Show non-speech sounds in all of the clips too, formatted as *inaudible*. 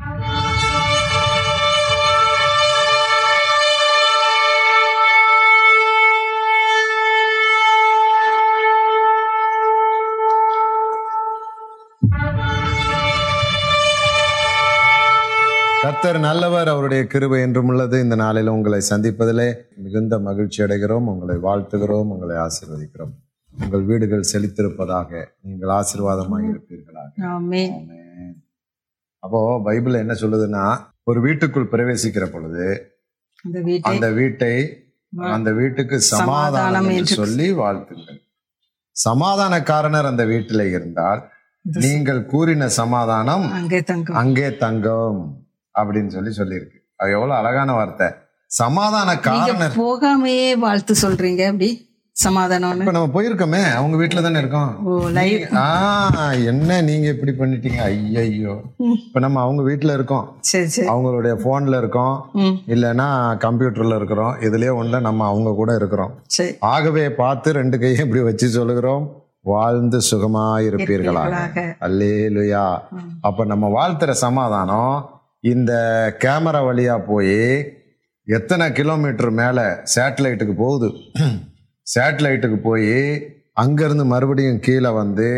கர்த்தர் நல்லவர் அவருடைய கிருபை என்றும் உள்ளது. இந்த நாளில் உங்களை சந்திப்பதிலே மிகுந்த மகிழ்ச்சி அடைகிறோம். உங்களை வாழ்த்துகிறோம் உங்களை ஆசீர்வதிக்கிறோம். உங்கள் வீடுகள் செழித்திருப்பதாக நீங்கள் ஆசீர்வாதமாக இருப்பீர்களாக. அப்போ பைபிள் என்ன சொல்லுதுன்னா ஒரு வீட்டுக்குள் பிரவேசிக்கிற பொழுது அந்த வீட்டை அந்த வீட்டை அந்த வீட்டுக்கு சமாதானம் என்று சொல்லி வாழ்த்துங்கள். சமாதானக்காரனர் அந்த வீட்டில் இருந்தால் நீங்கள் கூறின சமாதானம் அங்கே தங்கும். அப்படின்னு சொல்லி சொல்லியிருக்கு. அது எவ்வளவு அழகான வார்த்தை. சமாதான காரணர் போகாமையே வாழ்த்து சொல்றீங்க அப்படி? சமாதானம்னு. இப்ப நம்ம போயிருக்கோமே அவங்க வீட்டுல தானே இருக்கோம். ஓ லைவ் ஆ என்ன நீங்க இப்படி பண்ணிட்டீங்க? ஐயையோ. இப்ப நம்ம அவங்க வீட்டுல இருக்கோம். சரி சரி. அவங்களுடைய போன்ல இருக்கோம். இல்லைன்னா கம்ப்யூட்டர்ல இருக்கிறோம். இதுலயே ஒண்ணுல நம்ம அவங்க கூட இருக்கிறோம். சரி. ஆகவே பார்த்து ரெண்டு கையும் இப்படி வச்சு சொல்லுகிறோம். வாழ்ந்து சுகமாயிருப்பீர்களாக இருப்பீர்களாக. அல்லேலுயா. அப்ப நம்ம வாழ்த்துற சமாதானம் இந்த கேமரா வழியா போய் எத்தனை கிலோமீட்டர் மேல சேட்டலைட்டுக்கு போகுது. சேட்டலைட்டுக்கு போய் அங்கிருந்து மறுபடியும் கீழே வந்து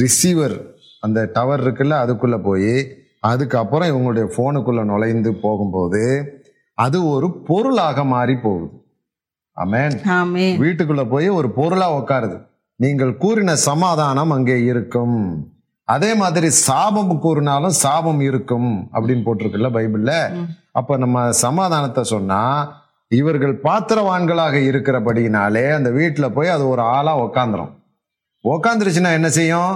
ரிசீவர் அந்த டவர் இருக்குல்ல அதுக்குள்ள போய் அதுக்கப்புறம் இவங்களுடைய போனுக்குள்ள நுழைந்து போகும்போது அது ஒரு பொருளாக மாறி போகுது. ஆமென் ஆமென் வீட்டுக்குள்ள போய் ஒரு பொருளா உட்காருது நீங்கள் கூறின சமாதானம் அங்கே இருக்கும். அதே மாதிரி சாபம் கூறினாலும் சாபம் இருக்கும் அப்படின்னு போட்டிருக்குல்ல பைபிள்ல அப்ப நம்ம சமாதானத்தை சொன்னா இவர்கள் பாத்திரவான்களாக இருக்கிறபடினாலே அந்த வீட்டில் போய் அது ஒரு ஆளாக உக்காந்துரும். உக்காந்துருச்சுன்னா என்ன செய்யும்?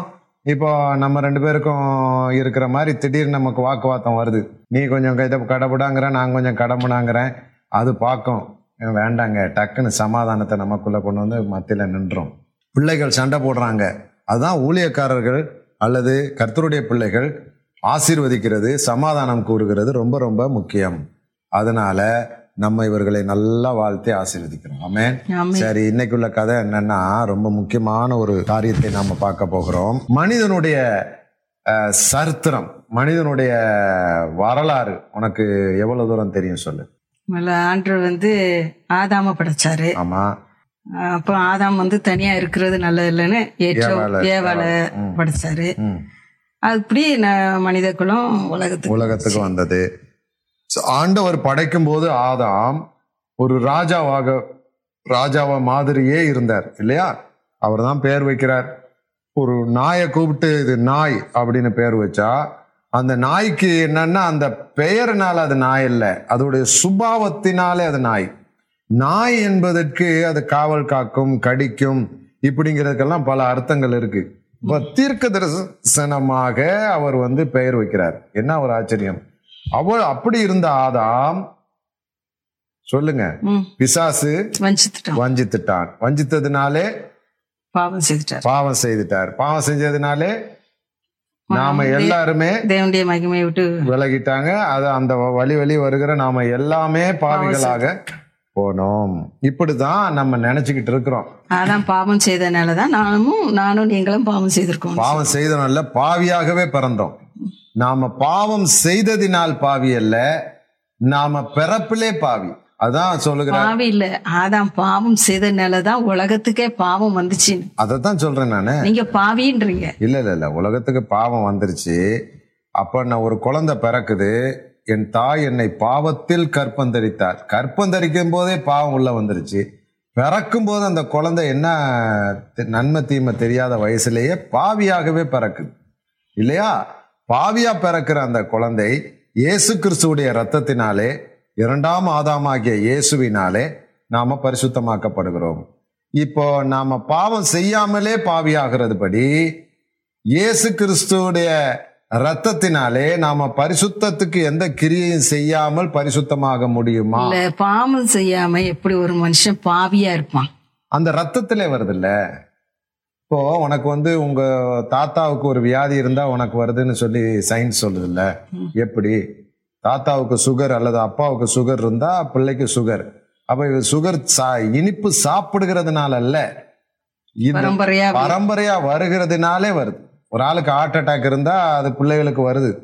இப்போ நம்ம ரெண்டு பேருக்கும் இருக்கிற மாதிரி திடீர்னு நமக்கு வாக்குவாதம் வருது. நீ கொஞ்சம் கைத கடவுடாங்கிற நான் கொஞ்சம் கடமுடாங்கிறேன் அது பார்க்கும் வேண்டாங்க டக்குன்னு சமாதானத்தை நமக்குள்ளே கொண்டு வந்து மத்தியில் நின்றோம் பிள்ளைகள் சண்டை போடுறாங்க. அதுதான் ஊழியக்காரர்கள் அல்லது கர்த்தருடைய பிள்ளைகள் ஆசீர்வதிக்கிறது சமாதானம் கூறுகிறது ரொம்ப ரொம்ப முக்கியம். அதனால நம்ம இவர்களை நல்லா வாழ்த்தி ஆசீர்வதிக்கிறோம். ஆமென். சரி இன்னைக்குள்ள கதை என்னன்னா ரொம்ப முக்கியமான ஒரு காரியத்தை நாம பார்க்க போகிறோம். மனிதனுடைய சரித்திரம் மனிதனுடைய வரலாறு உனக்கு எவ்வளவு தூரம் தெரியும் சொல்லு. ஆண்டவர் வந்து ஆதாம படைச்சாரு. ஆமா. அப்போ ஆதாம் வந்து தனியா இருக்கிறது நல்லது இல்லைன்னு ஏற்றோ ம். படைச்சாரு. அப்படி மனித குலம் உலகத்துக்கு உலகத்துக்கு வந்தது. ஆண்டவர் படைக்கும் போது ஆதாம் ஒரு ராஜாவாக ராஜாவா மாதிரியே இருந்தார் இல்லையா? அவர் தான் பெயர் வைக்கிறார். ஒரு நாயை கூப்பிட்டு இது நாய் அப்படின்னு பெயர் வச்சா அந்த நாய்க்கு என்னன்னா அந்த பெயர்னால அது நாய் இல்லை. அதோடைய சுபாவத்தினாலே அது நாய். நாய் என்பதற்கு அது காவல் காக்கும் கடிக்கும் இப்படிங்கிறதுக்கெல்லாம் பல அர்த்தங்கள் இருக்கு. இப்ப தீர்க்க தரிசனமாக அவர் வந்து பெயர் வைக்கிறார். என்ன ஒரு ஆச்சரியம்? அவள் அப்படி இருந்த ஆதாம் சொல்லுங்க. பிசாசு வஞ்சித்துட்டான். வஞ்சித்துட்டான். வஞ்சித்ததுனாலே பாவம் செய்துட்டார். பாவம் செய்துட்டார். பாவம் செஞ்சதுனாலே நாம எல்லாருமே தேவனுடைய மகிமையை விட்டு விலகிட்டாங்க. அது அந்த வழி வழி வருகிற நாம எல்லாமே பாவிகளாக போனோம். இப்படிதான் நம்ம நினைச்சுக்கிட்டு இருக்கிறோம். ஆதாம் பாவம் செய்தனாலதான் நானும் நானும் நீங்களும் பாவம் செய்திருக்கோம். பாவம் செய்தனால பாவியாகவே பிறந்தோம். நாம பாவம் செய்ததினால் பாவி அல்ல நாம பிறப்பிலே பாவி. அதான் சொல்லுகிறார் பாவி இல்ல. ஆதாம் பாவம் செய்தனாலதான் உலகத்துக்கே பாவம் வந்துச்சுன்னு. அதைத்தான் சொல்றேன் நானு. நீங்க பாவின்றீங்க. இல்ல இல்ல இல்ல. உலகத்துக்கு பாவம் வந்துருச்சு. அப்ப நான் ஒரு குழந்தை பிறக்குது. என் தாய் என்னை பாவத்தில் கற்பந்தரித்தார். கற்பந்தரிக்கும் போதே பாவம் உள்ள வந்துருச்சு. பிறக்கும் போது அந்த குழந்தை என்ன நன்மை தீமை தெரியாத வயசுலயே பாவியாகவே பிறக்குது. இல்லையா? பாவியா பிறக்கிற அந்த குழந்தை இயேசு கிறிஸ்துவுடைய ரத்தத்தினாலே இரண்டாம் ஆதாமாகிய இயேசுவினாலே நாம பரிசுத்தமாக்கப்படுகிறோம். இப்போ நாம பாவம் செய்யாமலே பாவியாகிறது படி இயேசு கிறிஸ்துவுடைய ரத்தத்தினாலே நாம பரிசுத்தத்துக்கு எந்த கிரியையும் செய்யாமல் பரிசுத்தமாக முடியுமா? இல்ல பாவம் செய்யாம எப்படி ஒரு மனுஷன் பாவியா இருப்பான்? அந்த ரத்தத்திலே வருதுல்ல. இப்போ உனக்கு வந்து உங்க தாத்தாவுக்கு ஒரு வியாதி இருந்தா உனக்கு வருதுன்னு சொல்லி சயின்ஸ் சொல்லுதுல்ல? எப்படி? தாத்தாவுக்கு சுகர் அல்லது அப்பாவுக்கு சுகர் இருந்தா பிள்ளைக்கு சுகர் அப்ப இது சுகர் சா- இனிப்பு சாப்பிடுகிறதுனால அல்ல. பரம்பரையா வருகிறதுனாலே வருது. ஒரு ஆளுக்கு ஹார்ட் அட்டாக் இருந்தா அது பிள்ளைகளுக்கு வருது.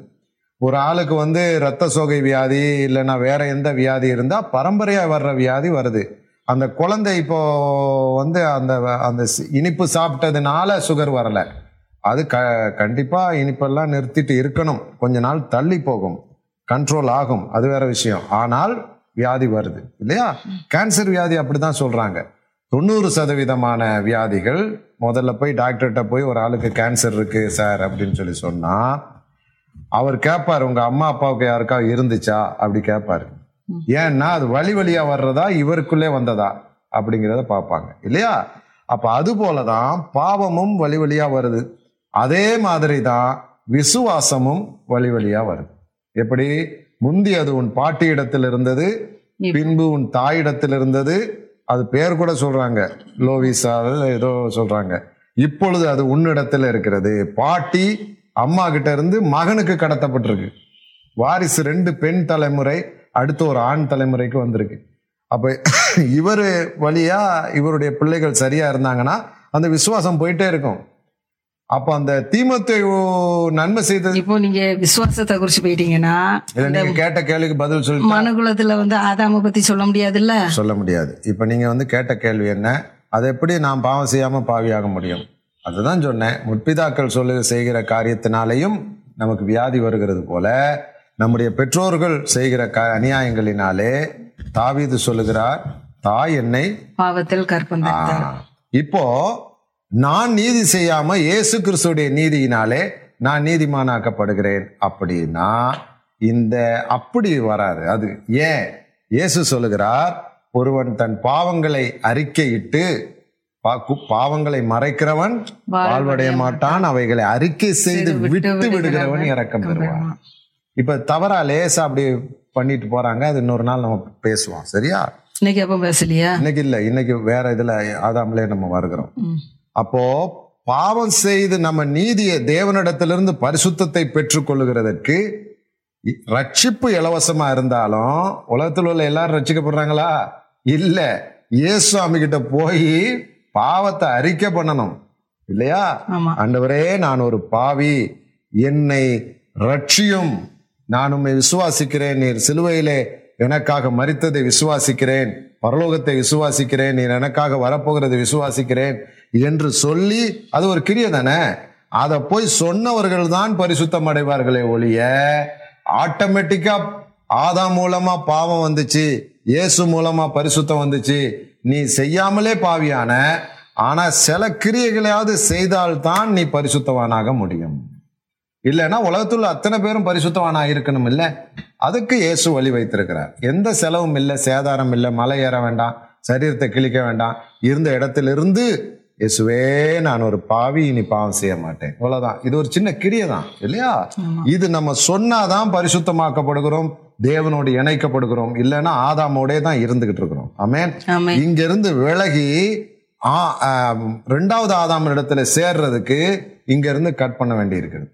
ஒரு ஆளுக்கு வந்து இரத்த சோகை வியாதி இல்லைன்னா வேற எந்த வியாதி இருந்தா பரம்பரையா வர்ற வியாதி வருது. அந்த குழந்தை இப்போ வந்து அந்த அந்த சி- இனிப்பு சாப்பிட்டதுனால சுகர் வரல. அது க கண்டிப்பாக இனிப்பெல்லாம் நிறுத்திட்டு இருக்கணும். கொஞ்ச நாள் தள்ளி போகும். கண்ட்ரோல் ஆகும். அது வேற விஷயம். ஆனால் வியாதி வருது. இல்லையா? கேன்சர் வியாதி அப்படிதான் சொல்றாங்க. தொண்ணூறு சதவீதமான வியாதிகள் முதல்ல போய் டாக்டர்கிட்ட போய் ஒரு ஆளுக்கு கேன்சர் இருக்கு சார் அப்படின்னு சொல்லி சொன்னா அவர் கேட்பார் உங்க அம்மா அப்பாவுக்கு யாருக்கா இருந்துச்சா? அப்படி கேட்பாரு ஏன்னா அது வழி வழியா வர்றதா இவருக்குள்ளே வந்ததா அப்படிங்கிறத பார்ப்பாங்க. இல்லையா? அப்ப அது போலதான் பாவமும் வழி வழியா வருது. அதே மாதிரி தான் விசுவாசமும் வழி வழியா வருது. எப்படி? முந்தி அது உன் பாட்டியிடத்தில் இருந்தது பின்பு உன் தாயிடத்தில் இருந்தது. அது பேர் கூட சொல்றாங்க. லோவிசா ஏதோ சொல்றாங்க. இப்பொழுது அது உன்னிடத்தில் இருக்கிறது. பாட்டி அம்மா கிட்ட இருந்து மகனுக்கு கடத்தப்பட்டிருக்கு. வாரிசு ரெண்டு பெண் தலைமுறை அடுத்து ஒரு ஆண் தலைமுறைக்கு வந்திருக்கு. அப்ப இவர் வழியா இவருடைய பிள்ளைகள் சரியா இருந்தாங்கன்னா அந்த விசுவாசம் போயிட்டே இருக்கும். அப்ப அந்த தீமத்தை நன்மை செய்தது இப்போ நீங்க விசுவாசத்தை குறிச்சு போயிட்டீங்கன்னா இல்ல நீங்க கேட்ட கேள்விக்கு பதில் சொல்லி மனுகுலத்துல வந்து ஆதாம பத்தி சொல்ல முடியாதுல்ல? சொல்ல முடியாது. இப்ப நீங்க வந்து கேட்ட கேள்வி என்ன? அதை எப்படி நாம் பாவம் செய்யாம பாவியாக முடியும்? அதுதான் சொன்னேன். முற்பிதாக்கள் சொல்லு செய்கிற காரியத்தினாலேயும் நமக்கு வியாதி வருகிறது போல நம்முடைய பெற்றோர்கள் செய்கிற க அநியாயங்களினாலே தாவீது சொல்லுகிறார் தாய் என்னை பாவத்தில் கற்பம் ஆ, இப்போ நான் நீதி செய்யாம இயேசு கிறிஸ்துடைய நீதியினாலே நான் நீதிமானாக்கப்படுகிறேன் அப்படின்னா இந்த அப்படி வராது. அது ஏன்? இயேசு சொல்லுகிறார் ஒருவன் தன் பாவங்களை அறிக்கையிட்டு பாவங்களை மறைக்கிறவன் வாழ்வடைய மாட்டான். அவைகளை அறிக்கை செய்து விட்டு விடுகிறவன் இறக்கம் பெறுவான். இப்ப தவறா லேசா அப்படி பண்ணிட்டு போறாங்க. அது இன்னொரு நாள் நம்ம பேசுவோம். சரியா? இன்னைக்கு அப்ப பேசலையா? இன்னைக்கு இல்ல. இன்னைக்கு வேற இதுல ஆதாம்லே நம்ம வருகிறோம். அப்போ பாவம் செய்து நம்ம நீதியை தேவனிடத்திலிருந்து பரிசுத்தத்தை பெற்றுக்கொள்ளுகிறதற்கு ரட்சிப்பு இலவசமா இருந்தாலும் உலகத்தில் உள்ள எல்லாரும் ரட்சிக்கப்படுறாங்களா? இல்ல. இயேசுவாமி கிட்ட போய் பாவத்தை அறிக்கை பண்ணணும். இல்லையா? ஆமா. ஆண்டவரே நான் ஒரு பாவி. என்னை ரட்சியும். நான் உம்மை விசுவாசிக்கிறேன் நீர் சிலுவையிலே எனக்காக மறித்ததை விசுவாசிக்கிறேன். பரலோகத்தை விசுவாசிக்கிறேன் நீர் எனக்காக வரப்போகிறதை விசுவாசிக்கிறேன் என்று சொல்லி அது ஒரு கிரியை தானே? அதை போய் சொன்னவர்கள் தான் பரிசுத்தம் அடைவார்களே ஒழிய ஆட்டோமேட்டிக்கா ஆதாம் மூலமா பாவம் வந்துச்சு இயேசு மூலமா பரிசுத்தம் வந்துச்சு. நீ செய்யாமலே பாவியான ஆனா சில கிரியைகளையாவது செய்தால்தான் நீ பரிசுத்தவானாக முடியும். இல்லைன்னா உலகத்துல அத்தனை பேரும் பரிசுத்தவானா இருக்கணும் இல்ல அதுக்கு இயேசு வழி வைத்திருக்கிறார். எந்த செலவும் இல்லை சேதாரம் இல்லை மலை ஏற வேண்டாம் சரீரத்தை கிழிக்க வேண்டாம். இருந்த இடத்திலிருந்து இயேசுவே நான் ஒரு பாவி இனி பாவம் செய்ய மாட்டேன். இவ்வளவுதான். இது ஒரு சின்ன கிரியை தான் இல்லையா? இது நம்ம சொன்னாதான் பரிசுத்தமாக்கப்படுகிறோம் தேவனோடு இணைக்கப்படுகிறோம் இல்லைன்னா ஆதாமோடே தான் இருந்துகிட்டு இருக்கிறோம். ஆமென். ஆமே இங்க இருந்து விலகி ஆ, ஆம், ரெண்டாவது ஆதாம் இடத்துல சேர்றதுக்கு இங்க இருந்து கட் பண்ண வேண்டி இருக்குது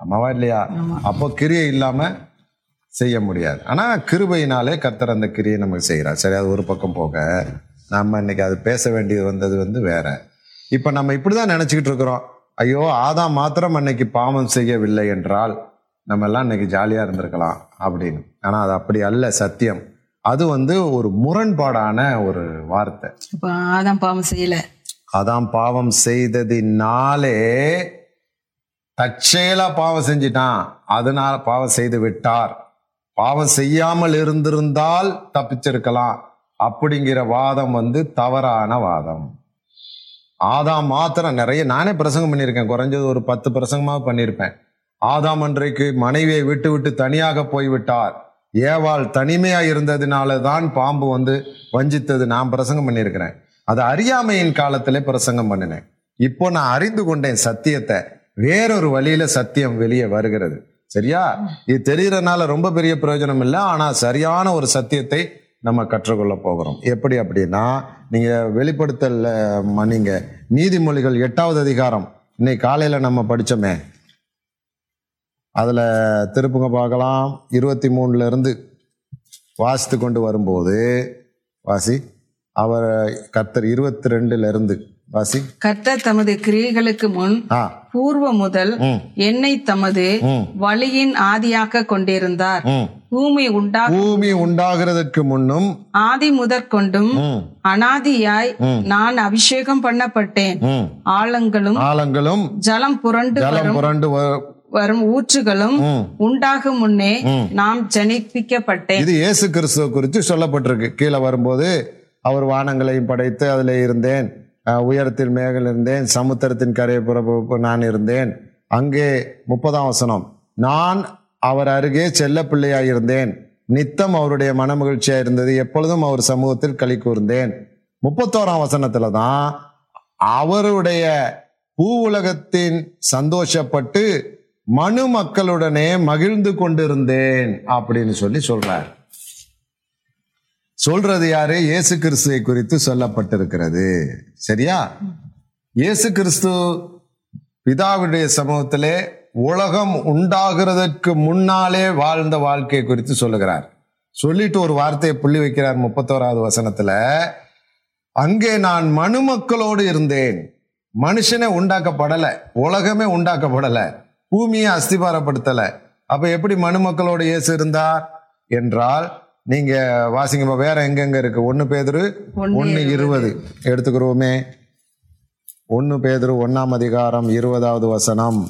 ஆமாவா இல்லையா? அப்போ கிரியை இல்லாம செய்ய முடியாது. ஆனா கிருபையினாலே கர்த்தர் அந்த கிரியை நமக்கு செய்கிறார் சரி அது ஒரு பக்கம் போக நம்ம இன்னைக்கு அது பேச வேண்டியது வந்தது வந்து வேற. இப்ப நம்ம இப்படிதான் நினைச்சுக்கிட்டு இருக்கிறோம். ஐயோ ஆதாம் மாத்திரம் அன்னைக்கு பாவம் செய்யவில்லை என்றால் நம்ம எல்லாம் இன்னைக்கு ஜாலியா இருந்திருக்கலாம் அப்படின்னு. ஆனா அது அப்படி அல்ல சத்தியம். அது வந்து ஒரு முரண்பாடான ஒரு வார்த்தை. ஆதாம் பாவம் செய்யல. அதான் பாவம் செய்ததினாலே தற்செயலாக பாவம் செஞ்சிட்டான். அதனால பாவம் செய்து விட்டார். பாவம் செய்யாமல் இருந்திருந்தால் தப்பிச்சிருக்கலாம். அப்படிங்கிற வாதம் வந்து தவறான வாதம். ஆதாம் மாத்திரம் நிறைய நானே பிரசங்கம் பண்ணியிருக்கேன். குறைஞ்சது ஒரு பத்து பிரசங்கமாக பண்ணியிருப்பேன். ஆதாம் அன்றைக்கு மனைவியை விட்டு விட்டு தனியாக போய்விட்டார். ஏவாள் தனிமையாக இருந்ததுனால தான் பாம்பு வந்து வஞ்சித்தது நான் பிரசங்கம் பண்ணியிருக்கிறேன். அது அறியாமையின் காலத்திலே பிரசங்கம் பண்ணினேன். இப்போ நான் அறிந்து கொண்டேன் சத்தியத்தை. வேறொரு வழியில சத்தியம் வெளியே வருகிறது. சரியா? இது தெரியறதுனால ரொம்ப பெரிய பிரயோஜனம் இல்லை. ஆனா சரியான ஒரு சத்தியத்தை நம்ம கற்றுக்கொள்ள போகிறோம். எப்படி அப்படின்னா நீங்க வெளிப்படுத்தல் நீங்க நீதிமொழிகள் எட்டாவது அதிகாரம். இன்னைக்கு காலையில நம்ம படிச்சோமே. அதுல திருப்புங்க பார்க்கலாம். இருபத்தி மூணுல இருந்து வாசித்து கொண்டு வரும்போது வாசி. அவர் கர்த்தர் இருபத்தி ரெண்டுல இருந்து வாசி. கர்த்தர் தமது கிரியைகளுக்கு முன் ஆ. பூர்வ முதல். என்னை தமது. வழியின் ஆதியாக கொண்டிருந்தார். பூமி உண்டா பூமி உண்டாகிறதுக்கு முன்னும் ஆதி முதற்கொண்டும் அனாதியாய் நான் அபிஷேகம் பண்ணப்பட்டேன். ஆழங்களும் ஆலங்களும் ஜலம் புரண்டு ஜலம் புரண்டு வரும் ஊற்றுகளும். உண்டாகும் முன்னே நாம் ஜனிப்பிக்கப்பட்டேன் இது இயேசு கிறிஸ்துவ குறித்து சொல்லப்பட்டிருக்கு கீழே வரும்போது அவர் வானங்களையும் படைத்து அதில் இருந்தேன் உயரத்தில் மேகல் இருந்தேன் சமுத்திரத்தின் கரையை புறப்பு நான் இருந்தேன். அங்கே முப்பதாம் வசனம். நான் அவர் அருகே செல்ல பிள்ளையாய் இருந்தேன். நித்தம் அவருடைய மனமகிழ்ச்சியா இருந்தது. எப்பொழுதும் அவர் சமூகத்தில் களி கூர்ந்தேன். முப்பத்தோராம் வசனத்துல தான் அவருடைய பூ உலகத்தின் சந்தோஷப்பட்டு மனு மக்களுடனே மகிழ்ந்து கொண்டிருந்தேன் அப்படின்னு சொல்லி சொல்றார். சொல்றது யாரு? இயேசு கிறிஸ்துவை குறித்து சொல்லப்பட்டிருக்கிறது. சரியா? இயேசு கிறிஸ்து பிதாவுடைய சமூகத்திலே உலகம் உண்டாகிறதற்கு முன்னாலே வாழ்ந்த வாழ்க்கை குறித்து சொல்லுகிறார். சொல்லிட்டு ஒரு வார்த்தையை புள்ளி வைக்கிறார் முப்பத்தோராவது வசனத்துல. அங்கே நான் மனுமக்களோடு இருந்தேன். மனுஷனே உண்டாக்கப்படல. உலகமே உண்டாக்கப்படல. பூமியை அஸ்திபாரப்படுத்தல. அப்ப எப்படி மனுமக்களோடு இயேசு இருந்தார்? என்றால் நீங்க வாசிங்க வேற எங்கெங்க இருக்கு? ஒன்னு பேதுரு ஒன்னு இருபது. எடுத்துக்கிறோமே. ஒன்னு பேதுரு ஒன்னாம் அதிகாரம் இருபதாவது வசனம்.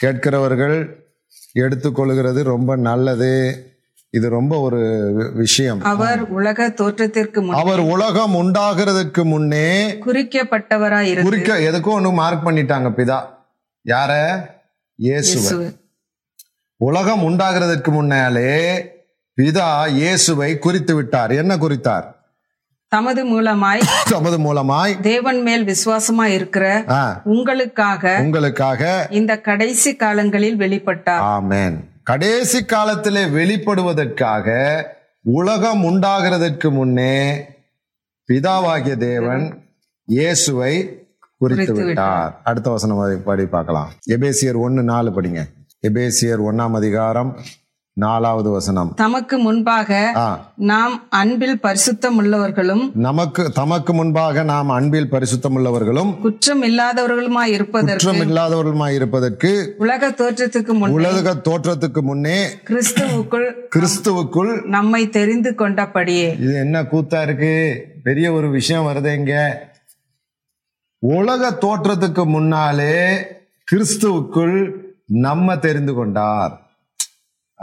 கேட்கிறவர்கள் எடுத்துக்கொள்கிறது ரொம்ப நல்லது. இது ரொம்ப ஒரு விஷயம். அவர் உலக தோற்றத்திற்கு அவர் உலகம் உண்டாகிறதுக்கு முன்னே குறிக்கப்பட்டவராய் குறிக்க எதுக்கும் ஒன்று மார்க் பண்ணிட்டாங்க பிதா. யார? இயேசுவை. உலகம் உண்டாகிறதுக்கு முன்னாலே பிதா இயேசுவை குறித்து விட்டார். என்ன குறித்தார்? தமது மூலமாய் *laughs* தமது மூலமாய். தேவன் மேல் விசுவாசமா இருக்கிற உங்களுக்காக உங்களுக்காக. இந்த கடைசி காலங்களில் வெளிப்பட்டார். ஆமென். கடைசி காலத்திலே வெளிப்படுவதற்காக உலகம் உண்டாகிறதற்கு முன்னே பிதாவாகிய தேவன் இயேசுவை குறித்து விட்டார். அடுத்த வசனம் படி பார்க்கலாம். எபேசியர் ஒன்னு நாலு படிங்க. எபேசியர் ஒன்னாம் அதிகாரம் நாலாவது வசனம். தமக்கு முன்பாக நாம் அன்பில் பரிசுத்தம் உள்ளவர்களும் நமக்கு தமக்கு முன்பாக நாம் அன்பில் பரிசுத்தம் உள்ளவர்களும் குற்றம் இல்லாதவர்களுமாய் இருப்பதற்கு குற்றம் இல்லாதவர்களுமாய் இருப்பதற்கு உலக தோற்றத்துக்கு முன் உலக தோற்றத்துக்கு முன்னே கிறிஸ்துவுக்குள் கிறிஸ்துவுக்குள் நம்மை தெரிந்து கொண்டபடியே. இது என்ன கூத்தா இருக்கு? பெரிய ஒரு விஷயம் வருது இங்க. உலக தோற்றத்துக்கு முன்னாலே கிறிஸ்துவுக்குள் நம்ம தெரிந்து கொண்டார்.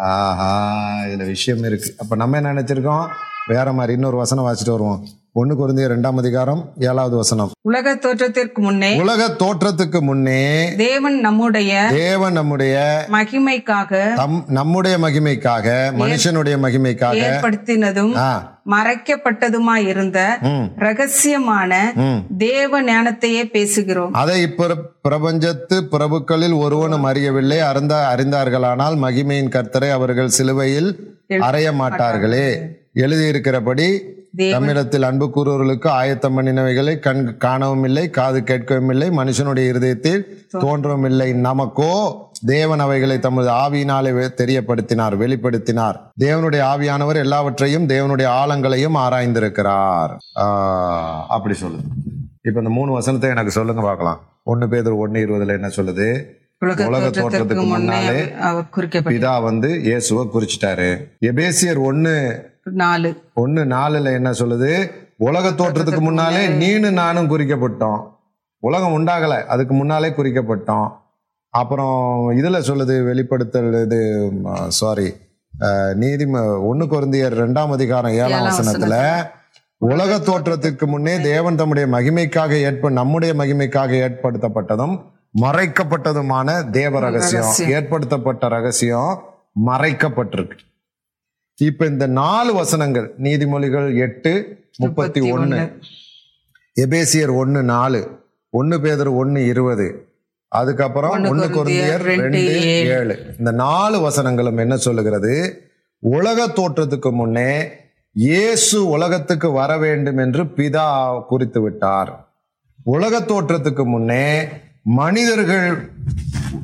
ஆஹா இதுல விஷயம் இருக்கு. அப்ப நம்ம என்ன நினைச்சிருக்கோம்? வேற மாதிரி இன்னொரு வசனம் வாசிட்டு வருவோம். ஒண்ணு குருந்திய ரெண்டாம் அதிகாரம் ஏழாவது வசனம். உலக தோற்றத்திற்கு முன்னே உலக தோற்றத்துக்கு முன்னே தேவன் நம்முடைய தேவன் நம்முடைய மகிமைக்காக நம்முடைய மகிமைக்காக மனுஷனுடைய மகிமைக்காக ஏற்படுத்தினதும் ஆ. மறைக்கப்பட்டதுமாய் இருந்த ரகசியமான தேவ ஞானத்தையே பேசுகிறோம். அதை இப்ப பிரபஞ்சத்து பிரபுக்களில் ஒருவனும் அறியவில்லை. அருந்த அறிந்தார்களானால் மகிமையின் கர்த்தரை அவர்கள் சிலுவையில் அறைய மாட்டார்களே. எழுதியிருக்கிறபடி தமிழத்தில் அன்பு கூறுவர்களுக்கு ஆயத்தம் பண்ணினவைகளை கண் காணவும் இல்லை காது கேட்கவும் இல்லை மனுஷனுடைய இருதயத்தில் தோன்றவும் இல்லை. நமக்கோ தேவன் அவைகளை தமது ஆவியினாலே தெரியப்படுத்தினார் வெளிப்படுத்தினார். தேவனுடைய ஆவியானவர் எல்லாவற்றையும் தேவனுடைய ஆழங்களையும் ஆராய்ந்திருக்கிறார். ஆஹ், அப்படி சொல்லுது. இப்ப இந்த மூணு வசனத்தை எனக்கு சொல்லுங்க பார்க்கலாம். ஒன்னு பேர் ஒன்னு இருபதுல என்ன சொல்லுது? உலக தோற்றத்துக்கு முன்னே முன்னாலே பிதா வந்து இயேசுவை குறிச்சிட்டாரு. எபேசியர் ஒன்னு நாலு. ஒன்னு நாலுல என்ன சொல்லுது? உலக தோற்றத்துக்கு முன்னாலே நீனு நானும் குறிக்கப்பட்டோம். உலகம் உண்டாகல அதுக்கு முன்னாலே குறிக்கப்பட்டோம். அப்புறம் இதுல சொல்லுது வெளிப்படுத்தல் இது சாரி நீதி ஒன்னு குருந்தியர் ரெண்டாம் அதிகாரம் ஏழாம் வசனத்துல உலக தோற்றத்துக்கு முன்னே தேவன் தம்முடைய மகிமைக்காக ஏற்ப நம்முடைய மகிமைக்காக ஏற்படுத்தப்பட்டதும் மறைக்கப்பட்டதுமான தேவ ரகசியம். ஏற்படுத்தப்பட்ட ரகசியம் மறைக்கப்பட்டிருக்கு. இப்ப இந்த நாலு வசனங்கள் நீதிமொழிகள் எட்டு முப்பத்தி ஒன்னு. எபேசியர் ஒன்னு நாலு. ஒன்னு பேதர் ஒன்னு இருபது. அதுக்கப்புறம் ஒன்னு கொரிந்தியர் ரெண்டு ஏழு. இந்த நாலு வசனங்களும் என்ன சொல்லுகிறது? உலக தோற்றத்துக்கு முன்னே இயேசு உலகத்துக்கு வர வேண்டும் என்று பிதா குறித்து விட்டார். உலக தோற்றத்துக்கு முன்னே மனிதர்கள்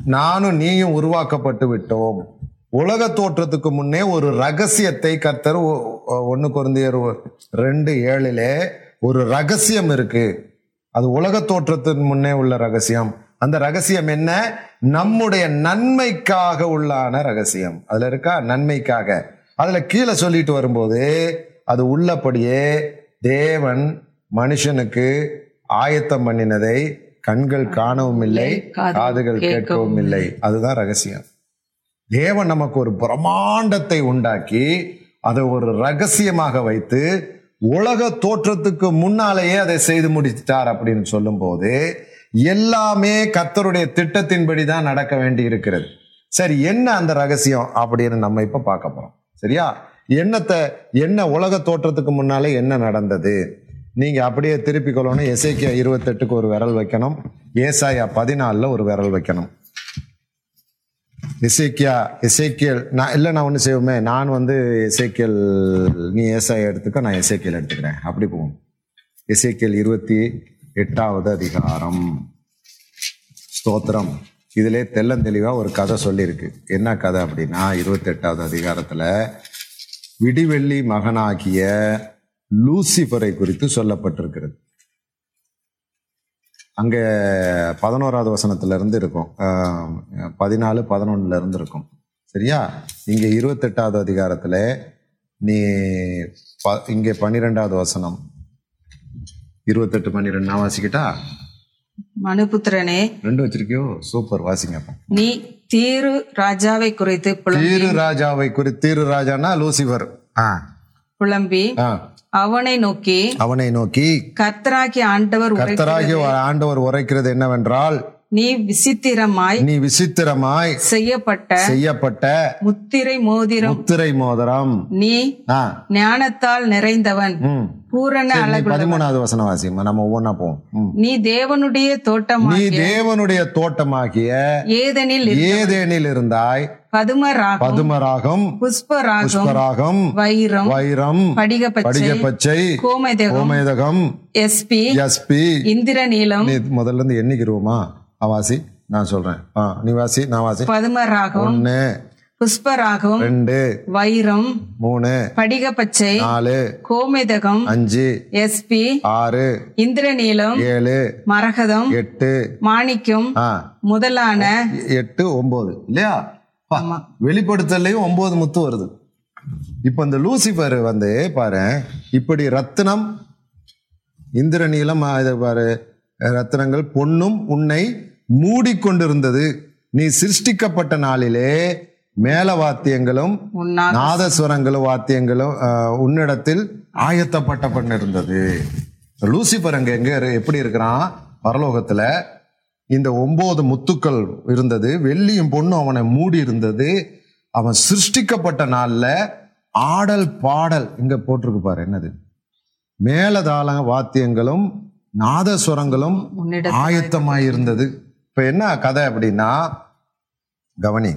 நானும் நீயும் உருவாக்கப்பட்டு விட்டோம். உலக தோற்றத்துக்கு முன்னே ஒரு ரகசியத்தை கர்த்தர் ஒ- ஒ- ஒண்ணு குருந்தியர் ரெண்டு ஏழிலே ஒரு ரகசியம் இருக்கு. அது உலக தோற்றத்தின் முன்னே உள்ள ரகசியம். அந்த ரகசியம் என்ன? நம்முடைய நன்மைக்காக உள்ளான ரகசியம். அதுல இருக்கா? நன்மைக்காக. அதுல கீழே சொல்லிட்டு வரும்போது அது உள்ளபடியே தேவன் மனுஷனுக்கு ஆயத்தம் பண்ணினதை கண்கள் காணவும் இல்லை காதுகள் கேட்கவும் இல்லை. அதுதான் ரகசியம். தேவன் நமக்கு ஒரு பிரம்மாண்டத்தை உண்டாக்கி அதை ஒரு ரகசியமாக வைத்து உலக தோற்றத்துக்கு முன்னாலேயே அதை செய்து முடிச்சிட்டார் அப்படின்னு சொல்லும்போது எல்லாமே கத்தருடைய திட்டத்தின்படி தான் நடக்க வேண்டி இருக்கிறது. சரி என்ன அந்த ரகசியம் அப்படின்னு நம்ம இப்போ பார்க்க போகிறோம் சரியா? என்னத்தை என்ன உலக தோற்றத்துக்கு முன்னாலே என்ன நடந்தது? நீங்கள் அப்படியே திருப்பிக் கொள்ளணும். எசேக்கியா இருபத்தெட்டுக்கு ஒரு விரல் வைக்கணும். ஏசாயா பதினாலில் ஒரு விரல் வைக்கணும். இசைக்கியா இசைக்கியல் நான் இல்லை நான் ஒன்று செய்வோமே. நான் வந்து இசைக்கியல் நீ ஏசாயா எடுத்துக்க நான் இசைக்கியல் எடுத்துக்கிறேன். அப்படி போவோம். இசைக்கியல் இருபத்தி எட்டாவது அதிகாரம். ஸ்தோத்திரம். இதிலே தெள்ளந்தெளிவாக ஒரு கதை சொல்லியிருக்கு. என்ன கதை அப்படின்னா இருபத்தெட்டாவது அதிகாரத்தில் விடிவெள்ளி மகனாகிய லூசிஃபரை குறித்து சொல்லப்பட்டிருக்கிறது. அங்க பதினோராவது வசனத்துல இருந்து இருக்கும். பதினாலு பதினொன்னுல இருந்து இருக்கும். சரியா? இங்க இருபத்தெட்டாவது அதிகாரத்துல நீ ப- இங்க பன்னிரெண்டாவது வசனம். இருபத்தெட்டு பன்னிரெண்டு நான் வாசிக்கிட்டா? மனுபுத்திரனே ரெண்டு வச்சிருக்கியோ? சூப்பர் வாசிங்க நீ தீரு ராஜாவை குறித்து தீரு ராஜாவை குறி தீரு ராஜானா லூசிபர். புலம்பி. ஆ. அவனை நோக்கி அவனை நோக்கி கர்த்தராகி ஆண்டவர் கர்த்தராகிய ஆண்டவர் உரைக்கிறது என்னவென்றால் நீ விசித்திரமாய் நீ விசித்திரமாய் செய்யப்பட்ட செய்யப்பட்ட முத்திரை மோதிரம். முத்திரை மோதிரம். நீ ஞானத்தால் நிறைந்தவன். பூரண அழகு பதிமூணாவது வசனம் வாசிமா நம்ம ஒவ்வொன்றா போவோம். நீ தேவனுடைய தோட்டம் நீ தேவனுடைய தோட்டமாகிய ஏதெனில் ஏதேனில் இருந்தாய். பதுமராகம் பதுமராகம் புஷ்பராகம் புஷ்பராகம் வைரம் வைரம் படிகப்பச்சை படிக பச்சை கோமதகம் கோமேதகம் எஸ்பி எஸ்பி. இந்திரநீலம். முதல்ல இருந்து எண்ணிக்கிருவோமா? வாசி நான் சொல்றேன். ஆ நீ வாசி நான் வாசி பதுமராகம் ஒன்னு புஷ்பராகம் ரெண்டு வைரம் மூணு படிகப்பச்சை நாலு கோமேதகம் அஞ்சு எஸ்பி ஆறு இந்திரநீலம் ஏழு பா எட்டு மாணிக்கம் முதலான எட்டு ஒன்பது இல்லையா? வெளிப்படுத்தலையும் ஒன்பது முத்து வருது. இப்ப இந்த லூசிபர் வந்து பாரு இப்படி ரத்தினம் இந்திரநீலம் இது பாரு ரத்தினங்கள் பொன்னும் உன்னை மூடிக்கொண்டிருந்தது. நீ சிருஷ்டிக்கப்பட்ட நாளிலே மேல வாத்தியங்களும் நாதஸ்வரங்களும் வாத்தியங்களும் உன்னிடத்தில் ஆயத்தப்பட்டப்பட்டிருந்தது. லூசிபர் அங்க எங்க எப்படி இருக்கிறான்? பரலோகத்துல இந்த ஒன்பது முத்துக்கள் இருந்தது. வெள்ளியும் பொண்ணும் அவனை மூடி இருந்தது அவன் சிருஷ்டிக்கப்பட்ட நாள்ல ஆடல் பாடல் இங்க போட்டிருக்கு பாரு என்னது? மேலதாள வாத்தியங்களும் நாதஸ்வரங்களும் உன்னிட ஆயத்தமாய் இருந்தது இப்ப என்ன கதை அப்படின்னா கவனி.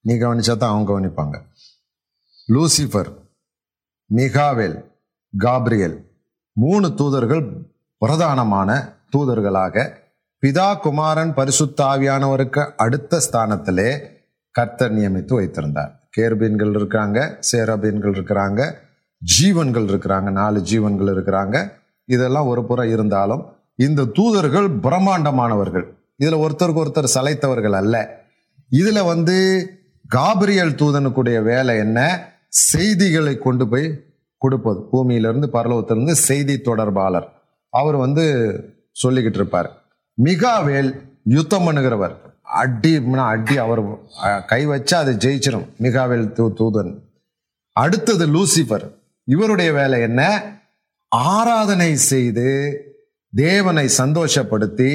நீ கவனிச்சா தான் அவங்க கவனிப்பாங்க. லூசிஃபர் மிகாவேல் காப்ரியல் மூணு தூதர்கள் பிரதானமான தூதர்களாக பிதா குமாரன் பரிசுத்த ஆவியானவருக்கு அடுத்த ஸ்தானத்திலே கர்த்தர் நியமித்து வைத்திருந்தார். கேர்பீன்கள் இருக்காங்க சேரபீன்கள் இருக்கிறாங்க ஜீவன்கள் இருக்கிறாங்க நாலு ஜீவன்கள் இருக்கிறாங்க. இதெல்லாம் ஒரு புறம் இருந்தாலும் இந்த தூதர்கள் பிரம்மாண்டமானவர்கள். இதில் ஒருத்தருக்கு ஒருத்தர் சளைத்தவர்கள் அல்ல. இதில் வந்து காபிரியல் தூதனுக்குடைய வேலை என்ன? செய்திகளை கொண்டு போய் கொடுப்பது. பூமியிலிருந்து பரலோகத்திலிருந்து செய்தி தொடர்பாளர். அவர் வந்து சொல்லிக்கிட்டு இருப்பார். மிகாவேல் யுத்தம் பண்ணுகிறவர். அடினா அடி அவர் கை வச்சா அது ஜெயிச்சிடும் மிகாவேல் தூ தூதன். அடுத்தது லூசிபர் இவருடைய வேலை என்ன? ஆராதனை செய்து தேவனை சந்தோஷப்படுத்தி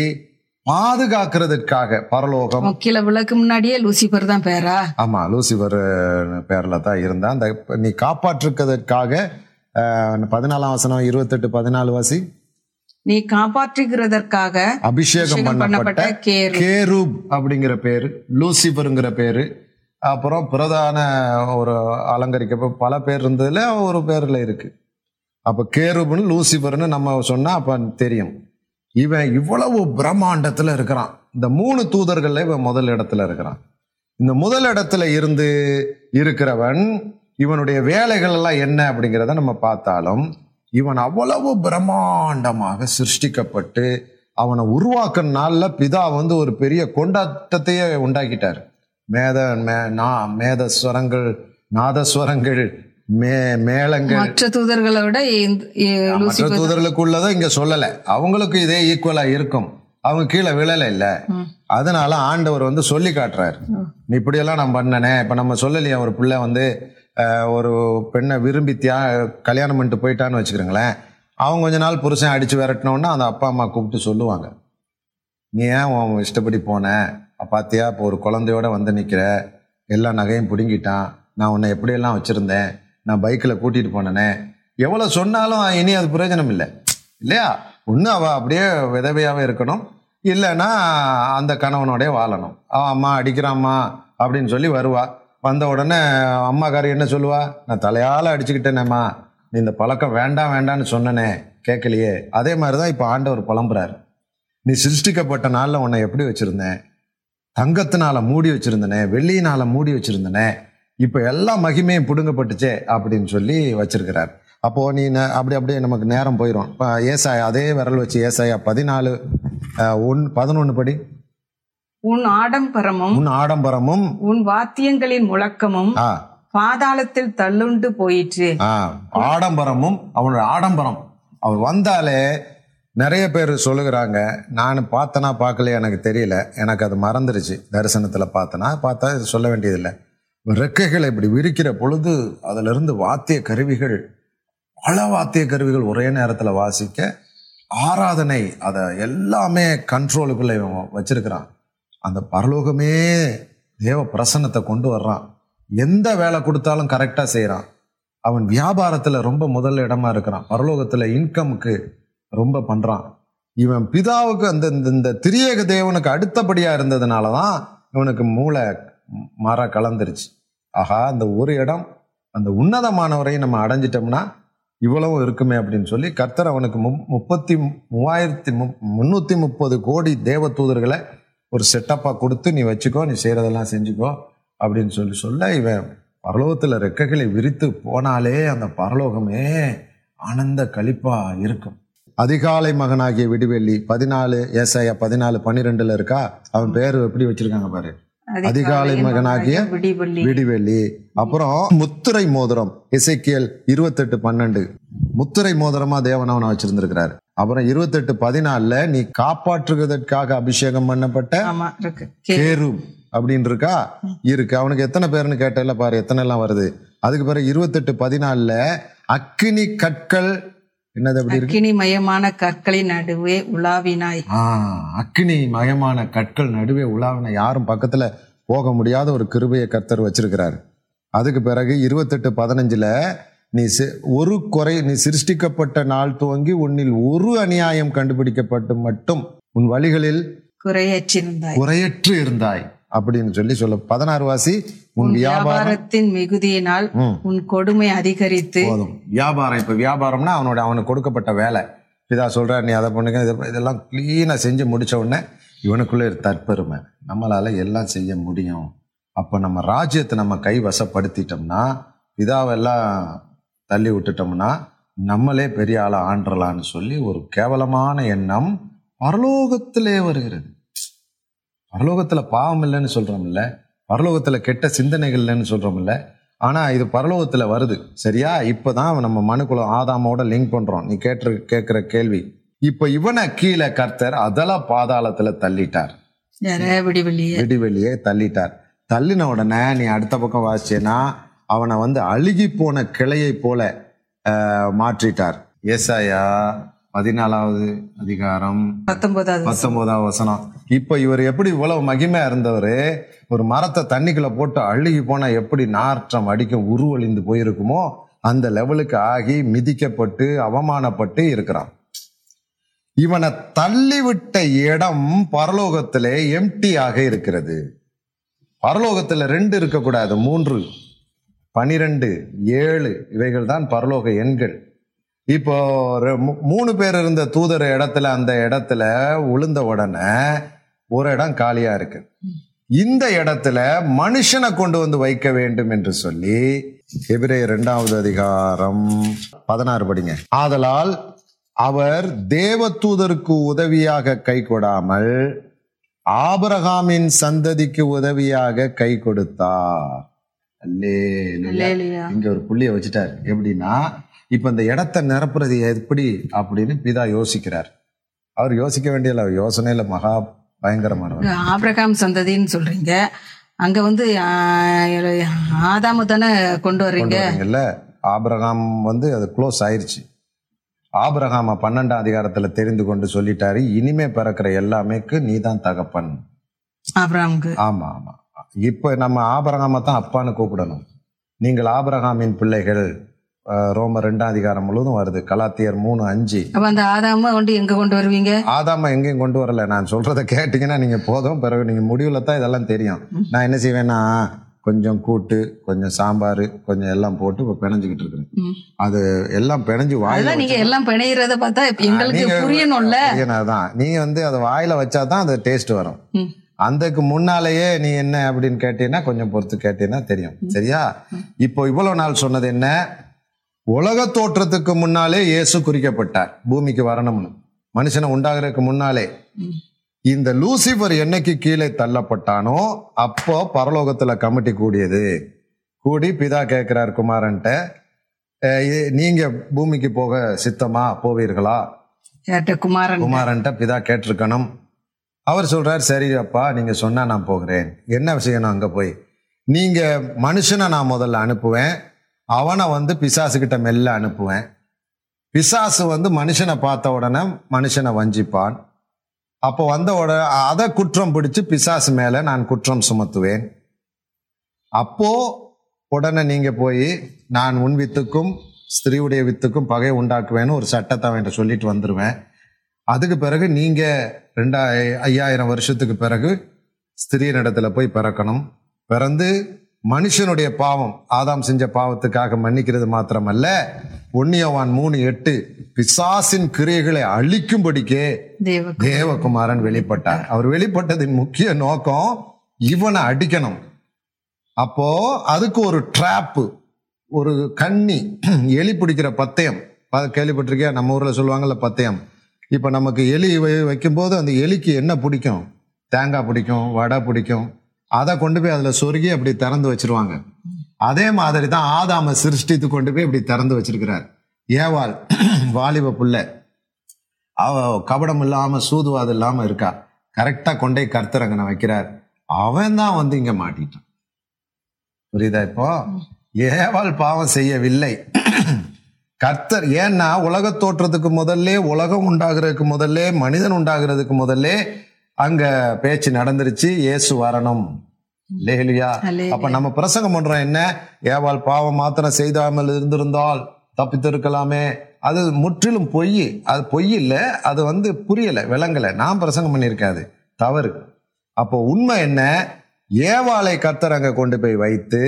பாதுகாக்கிறதுக்காக பரலோகம். கீழே விளக்கு முன்னாடியே லூசிபர் தான் பேரா? ஆமா லூசிபர் பேர்ல தான் இருந்தான். அந்த நீ காப்பாற்றுக்கிறதுக்காக பதினாலாம் வசனம் இருபத்தெட்டு பதினாலு வாசி. நீ காப்பாற்றுகிறதற்காக அபிஷேகம் பண்ணப்பட்ட கேரு. கேரூப் அப்படிங்கிற பேரு லூசிபருங்கிற பேரு. அப்புறம் பிரதான ஒரு அலங்கரிக்க பல பேர் இருந்ததுல ஒரு பேர்ல இருக்கு. அப்போ கேருபுன்னு லூசிபர்னு நம்ம சொன்னால் அப்போ தெரியும். இவன் இவ்வளவு பிரம்மாண்டத்தில் இருக்கிறான். இந்த மூணு தூதர்களில் இவன் முதல் இடத்துல இருக்கிறான். இந்த முதல் இடத்துல இருந்து இருக்கிறவன் இவனுடைய வேலைகள் எல்லாம் என்ன அப்படிங்கிறத நம்ம பார்த்தாலும் இவன் அவ்வளவு பிரம்மாண்டமாக சிருஷ்டிக்கப்பட்டு அவனை உருவாக்கும் நாளில் பிதா வந்து ஒரு பெரிய கொண்டாட்டத்தையே உண்டாக்கிட்டார். மேத மே நா மேதஸ்வரங்கள் நாதஸ்வரங்கள் மே மேளங்கள். மற்ற தூதர்களை விட மற்ற லூசிபர் தூதர்களுக்குள்ளதை இங்க சொல்லல. அவங்களுக்கு இதே ஈக்குவலா இருக்கும். அவங்க கீழே விழல இல்ல. அதனால ஆண்டவர் வந்து சொல்லி காட்டுறாரு. நீ இப்படியெல்லாம் நான் பண்ணனே. இப்ப நம்ம சொல்லலையா ஒரு பிள்ளை வந்து ஒரு பெண்ணை விரும்பி தியா கல்யாணம் பண்ணிட்டு போயிட்டான்னு வச்சுக்கிறோங்களேன். அவங்க கொஞ்ச நாள் புருஷன் அடிச்சு விரட்டினோன்னா அந்த அப்பா அம்மா கூப்பிட்டு சொல்லுவாங்க. நீ ஏன் உன் இஷ்டப்படி போன? பாத்தியா இப்போ ஒரு குழந்தையோட வந்து நிக்கிற. எல்லா நகையும் பிடுங்கிட்டான். நான் உன்னை எப்படியெல்லாம் வச்சிருந்தேன்? நான் பைக்கில் கூட்டிகிட்டு போனேனே. எவ்வளோ சொன்னாலும் இனி அது பிரயோஜனம் இல்லை இல்லையா? ஒன்று அவள் அப்படியே விதவையாகவே இருக்கணும். இல்லைன்னா அந்த கணவனோடய வாழணும். அவன் அம்மா அடிக்கிறாம்மா அப்படின்னு சொல்லி வருவா. வந்த உடனே அம்மாக்காரி என்ன சொல்லுவா? நான் தலையால் அடிச்சுக்கிட்டேனேம்மா. நீ இந்த பழக்கம் வேண்டாம் வேண்டான்னு சொன்னனே. கேட்கலையே அதே மாதிரி தான் இப்போ ஆண்டவர் புலம்புறாரு. நீ சிருஷ்டிக்கப்பட்ட நாளில் உன்னை எப்படி வச்சுருந்தேன்? தங்கத்தினால மூடி வச்சுருந்தனே வெள்ளியினால மூடி வச்சுருந்தனே இப்போ எல்லா மகிமையும் பிடுங்கப்பட்டுச்சே அப்படின்னு சொல்லி வச்சிருக்கிறார். அப்போ நீ அப்படி அப்படியே நமக்கு நேரம் போயிடும் இப்போ ஏசாயா அதே விரல் வச்சு ஏசாயா பதினாலு ஒன் பதினொன்று படி. உன் ஆடம்பரமும் உன் ஆடம்பரமும் உன் வாத்தியங்களின் முழக்கமும் பாதாளத்தில் தள்ளுண்டு போயிற்று. ஆ ஆடம்பரமும் அவனோட ஆடம்பரம். அவர் வந்தாலே நிறைய பேர் சொல்லுகிறாங்க நான் பார்த்தனா பார்க்கலையா? எனக்கு தெரியல. எனக்கு அது மறந்துருச்சு. தரிசனத்தில் பார்த்தனா பார்த்தா சொல்ல வேண்டியதில்லை. ரெக்கைகளை இப்படி விரிக்கிற பொழுது அதிலிருந்து வாத்திய கருவிகள் பல வாத்திய கருவிகள் ஒரே நேரத்தில் வாசிக்க ஆராதனை அதை எல்லாமே கண்ட்ரோலுக்குள்ள இவன் வச்சிருக்கிறான். அந்த பரலோகமே தேவ பிரசன்னத்தை கொண்டு வர்றான். எந்த வேலை கொடுத்தாலும் கரெக்டாக செய்கிறான் அவன் வியாபாரத்தில் ரொம்ப முதல் இடமா இருக்கிறான். பரலோகத்தில் இன்கமுக்கு ரொம்ப பண்ணுறான் இவன் பிதாவுக்கு அந்த இந்த- இந்த திரியேக தேவனுக்கு அடுத்தபடியாக இருந்ததுனால தான் இவனுக்கு மூளை மரம் கலந்துருச்சு. ஆகா அந்த ஒரு இடம் அந்த உன்னதமானவரையும் நம்ம அடைஞ்சிட்டோம்னா இவ்வளவும் இருக்குமே அப்படின்னு சொல்லி கர்த்தர் அவனுக்கு மு முப்பத்தி மூவாயிரத்தி மு முந்நூற்றி முப்பது கோடி தேவ தூதர்களை ஒரு செட்டப்பாக கொடுத்து நீ வச்சுக்கோ நீ செய்கிறதெல்லாம் செஞ்சுக்கோ அப்படின்னு சொல்லி சொல்ல இவன் பரலோகத்தில் ரெக்கைகளை விரித்து போனாலே அந்த பரலோகமே ஆனந்த கழிப்பாக இருக்கும். அதிகாலை மகனாகிய விடுவெள்ளி பதினாலு ஏசாயா பதினாலு பன்னிரெண்டில் இருக்கா? அவன் பேர் எப்படி வச்சுருக்காங்க பாரு. அதிகாலை மகனாகிய விடிவெள்ளி. அப்புறம் முத்திரை மோதிரம் இசைக்கியல் இருபத்தெட்டு பன்னெண்டு. முத்திரை மோதிரமா தேவன் அவனை வச்சிருந்திருக்கிறாரு. அப்புறம் இருபத்தெட்டு பதினாலுல நீ காப்பாற்றுவதற்காக அபிஷேகம் பண்ணப்பட்ட கேரு. அப்படின்னு இருக்கா? இருக்கு. அவனுக்கு எத்தனை பேர்னு கேட்டல பாரு எத்தனை எல்லாம் வருது? அதுக்கு பிறகு இருபத்தெட்டு பதினாலுல அக்கினி கற்கள் என்னது அப்படி இருக்கு? அக்கினி மயமான கற்களின் நடுவே உலாவினாய். அக்கினி மயமான கற்கள் நடுவே உலாவின யாரும் பக்கத்துல போக முடியாத ஒரு கிருபையை கர்த்தர் வச்சிருக்கிறாரு. அதுக்கு பிறகு இருபத்தெட்டு பதினஞ்சுல நீ ஒரு குறை நீ சிருஷ்டிக்கப்பட்ட நாள் துவங்கி உன்னில் ஒரு அநியாயம் கண்டுபிடிக்கப்பட்டு மட்டும் உன் வழிகளில் குறையற்றிருந்தாய் குறையற்று இருந்தாய். அப்படின்னு சொல்லி சொல்ல பதினாறு வாசி உன் வியாபாரத்தின் மிகுதியினால். உன் கொடுமை அதிகரித்து போதும். வியாபாரம் இப்ப வியாபாரம்னா அவனோட அவனுக்கு கொடுக்கப்பட்ட வேலை. இதா சொல்ற நீ அதை பண்ணுங்க இதை- இதெல்லாம் கிளீனா செஞ்சு முடிச்ச உடனே இவனுக்குள்ள ஒரு தற்பெருமை. நம்மளால எல்லாம் செய்ய முடியும். அப்ப நம்ம ராஜ்யத்தை நம்ம கை வசப்படுத்திட்டோம்னா பிதாவெல்லாம் தள்ளி விட்டுட்டோம்னா நம்மளே பெரிய ஆளை ஆண்டலான்னு சொல்லி ஒரு கேவலமான எண்ணம் பரலோகத்திலே வருகிறது. பரலோகத்துல பாவம் இல்லைன்னு சொல்றோம்ல பரலோகத்துல கெட்ட சிந்தனைகள் இல்லைன்னு சொல்றோம்ல ஆனா இது பரலோகத்துல வருது. சரியா? இப்பதான் நம்ம மனுக்குலம் ஆதாமோட லிங்க் பண்றோம். நீ கேட்டு கேட்கிற கேள்வி. இப்ப இவனை கீழே கர்த்தர் அதல பாதாளத்துல தள்ளிட்டார். யார விடிவெள்ளியே வெடிவெளியே தள்ளிட்டார். தள்ளின உடனே நீ அடுத்த பக்கம் வாசிச்சேன்னா அவனை வந்து அழுகி போன கிளையை போல மாற்றிட்டார். ஏசாயா பதினாலாவது அதிகாரம் பத்தொன்பதாவது வசனம். இப்ப இவர் எப்படி இவ்வளவு மகிமையா இருந்தவர் ஒரு மரத்தை தண்ணிக்குள்ள போட்டு அழுகி போனா எப்படி நாற்றம் அடிக்கும் உருவழிந்து போயிருக்குமோ அந்த லெவலுக்கு ஆகி மிதிக்கப்பட்டு அவமானப்பட்டு இருக்கிறான். இவனை தள்ளிவிட்ட இடம் பரலோகத்திலே எம்டியாக இருக்கிறது. பரலோகத்துல ரெண்டு இருக்கக்கூடாது மூன்று. பனிரெண்டு ஏழு இவைகள் தான் பரலோக எண்கள். இப்போ மூணு பேர் இருந்த தூதர் இடத்துல அந்த இடத்துல உளுந்த உடனே ஒரு இடம் காலியா இருக்கு. இந்த இடத்துல மனுஷனை கொண்டு வந்து வைக்க வேண்டும் என்று சொல்லி எபிரே இரண்டாவது அதிகாரம் பதினாறு படிங்க. ஆதலால் அவர் தேவதூதருக்கு உதவியாக கை கொடாமல் ஆபிரகாமின் சந்ததிக்கு உதவியாக கை கொடுத்தார். இங்க ஒரு புள்ளிய வச்சுட்டார். எப்படின்னா இப்ப இந்த இடத்தை நிரப்புறது எப்படி அப்படின்னு பிதா யோசிக்கிறார். அவர் யோசிக்க வேண்டிய யோசனையில மகா பயங்கரமானவர். ஆபிரகாம் சந்ததின்னு சொல்றீங்க. அங்க வந்து ஆதாமு தானே கொண்டு வர்றீங்க? இல்ல ஆபிரகாம் வந்து அது க்ளோஸ் ஆயிருச்சு. ஆபிரகாம பன்னெண்டாம் அதிகாரத்துல தெரிந்து கொண்டு சொல்லிட்டாரு இனிமே பிறக்கிற எல்லாமேக்கு நீதான் தகப்பன். ஆபிரகாமுக்கு. ஆமா ஆமா. இப்ப நம்ம ஆபரகாம தான் அப்பான்னு கூப்பிடணும். நீங்கள் ஆபரகாமின் பிள்ளைகள் ரோமர் ரெண்டாம் அதிகாரம் முழுவதும் வருது. கலாத்தியர் மூணு அஞ்சு. அப்ப அந்த ஆதாம கொண்டு எங்க கொண்டு வருவீங்க? ஆதாம எங்கேயும் கொண்டு வரல. நான் சொல்றத கேட்டீங்கன்னா நீங்க போதும். பிறகு நீங்க முடிவுல தான் இதெல்லாம் தெரியும். நான் என்ன செய்வேன்னா கொஞ்சம் கூட்டு கொஞ்சம் சாம்பார் கொஞ்சம் எல்லாம் போட்டு இப்ப பிணைஞ்சுக்கிட்டு இருக்கிறேன். அது எல்லாம் பிணைஞ்சு வாயில நீங்க எல்லாம் பிணையிறத பார்த்தா எங்களுக்கு புரியணும்ல. தான் நீங்க வந்து அதை வாயில வச்சாதான் அது டேஸ்ட் வரும். அந்தக்கு முன்னாலேயே நீ என்ன அப்படின்னு கேட்டீங்கன்னா கொஞ்சம் பொறுத்து கேட்டீங்கன்னா தெரியும். சரியா? இப்போ இவ்வளவு நாள் சொன்னது என்ன? உலக தோற்றத்துக்கு முன்னாலே இயேசு குறிக்கப்பட்டார். பூமிக்கு வரணும்னு. மனுஷனை உண்டாகிறதுக்கு முன்னாலே. இந்த லூசிபர் என்னைக்கு கீழே தள்ளப்பட்டானோ அப்போ பரலோகத்துல கமிட்டி கூடியது. கூடி பிதா கேட்கிறார் குமாரன்ட்ட "அஹ், இ- நீங்க பூமிக்கு போக சித்தமா? போவீர்களா? குமாரன். குமாரன்ட்ட பிதா கேட்டிருக்கணும். அவர் சொல்றார் சரி அப்பா நீங்க சொன்னா நான் போகிறேன். என்ன செய்யணும் அங்க போய்? நீங்க மனுஷனை நான் முதல்ல அனுப்புவேன். அவனை வந்து பிசாசுக்கிட்ட மெல்ல அனுப்புவேன். பிசாசு வந்து மனுஷனை பார்த்த உடனே மனுஷனை வஞ்சிப்பான். அப்போ வந்த உடனே அதை குற்றம் பிடிச்சு பிசாசு மேலே நான் குற்றம் சுமத்துவேன். அப்போ உடனே நீங்க போய் நான் உன் வித்துக்கும் ஸ்திரீவுடைய வித்துக்கும் பகை உண்டாக்குவேன்னு ஒரு சட்டத்தை அவன்கிட்ட சொல்லிட்டு வந்துடுவேன் அதுக்கு பிறகு நீங்க ரெண்டா ஐயாயிரம் வருஷத்துக்கு பிறகு ஸ்திரீனிடத்துல போய் பிறக்கணும். பிறந்து மனுஷனுடைய பாவம் ஆதாம் செஞ்ச பாவத்துக்காக மன்னிக்கிறது மாத்திரமல்ல ஒன்னியவான் மூணு எட்டு பிசாசின் கிரியைகளை அழிக்கும்படிக்கே தேவ தேவகுமாரன் வெளிப்பட்டார். அவர் வெளிப்பட்டதின் முக்கிய நோக்கம் இவனை அடிக்கணும். அப்போ அதுக்கு ஒரு ட்ராப்பு ஒரு கண்ணி எலி பிடிக்கிற பத்தயம். கேள்விப்பட்டிருக்கியா? நம்ம ஊர்ல சொல்லுவாங்கல்ல பத்தயம். இப்ப நமக்கு எலி வைக்கும்போது அந்த எலிக்கு என்ன பிடிக்கும்? தேங்காய் பிடிக்கும் வடை பிடிக்கும் அதை கொண்டு போய் அதில் சொருகி அப்படி திறந்து வச்சிருவாங்க. அதே மாதிரி தான் ஆதாம சிருஷ்டித்து கொண்டு போய் இப்படி திறந்து வச்சிருக்கிறார். ஏவாள் வாலிப புள்ள அவ கபடம் இல்லாம சூதுவாது இல்லாம இருக்கா? கரெக்டா கொண்டே கர்த்தரங்கனை வைக்கிறார். அவன் தான் வந்து இங்க மாட்டிட்டான். புரியுதா இப்போ? ஏவாள் பாவம் செய்யவில்லை. கர்த்தர் ஏன்னா உலக தோற்றத்துக்கு முதல்ல உலகம் உண்டாகிறதுக்கு முதல்ல மனிதன் உண்டாகிறதுக்கு முதல்ல அங்க பேச்சு நடந்துருச்சு இயேசு வரணும். லேலியா அல்லேலூயா. அப்ப நம்ம பிரசங்கம் பண்றோம் என்ன? ஏவாள் பாவம் மாத்திரம் செய்தாமல் இருந்திருந்தால் தப்பித்திருக்கலாமே. அது முற்றிலும் பொய். அது பொய் இல்ல அது வந்து புரியல விளங்கல. நான் பிரசங்கம் பண்ணியிருக்காது. தவறு. அப்போ உண்மை என்ன? ஏவாளை கர்த்தர் அங்க கொண்டு போய் வைத்து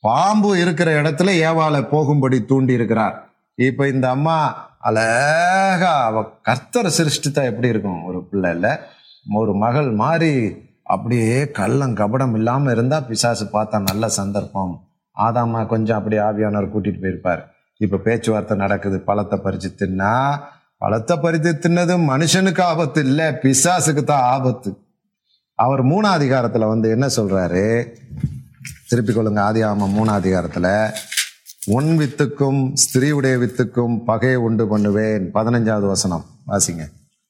பாம்பு இருக்கிற இடத்துல ஏவாளை போகும்படி தூண்டி இருக்கிறார். இப்ப இந்த அம்மா அழகா அவ கர்த்தர் சிருஷ்டித்தா எப்படி இருக்கும்? ஒரு பிள்ளை இல்ல. ஒரு மகள் மாதிரி அப்படியே கள்ளம் கபடம் இல்லாமல் இருந்தால் பிசாசு பார்த்தா நல்ல சந்தர்ப்பம். ஆதாமா கொஞ்சம் அப்படியே ஆவியானவர் கூட்டிட்டு போயிருப்பார். இப்போ பேச்சுவார்த்தை நடக்குது. பழத்தை பறித்து தின்னா பழத்தை பறித்து தின்னது மனுஷனுக்கு ஆபத்து இல்லை பிசாசுக்கு தான் ஆபத்து. அவர் மூணாம் அதிகாரத்தில் வந்து என்ன சொல்கிறாரு திருப்பி கொள்ளுங்க ஆதி ஆமாம் மூணாம் அதிகாரத்தில். உன் வித்துக்கும் ஸ்திரீவுடைய வித்துக்கும் பகையை உண்டு பண்ணுவேன். பதினஞ்சாவது வசனம். வாசிங்க.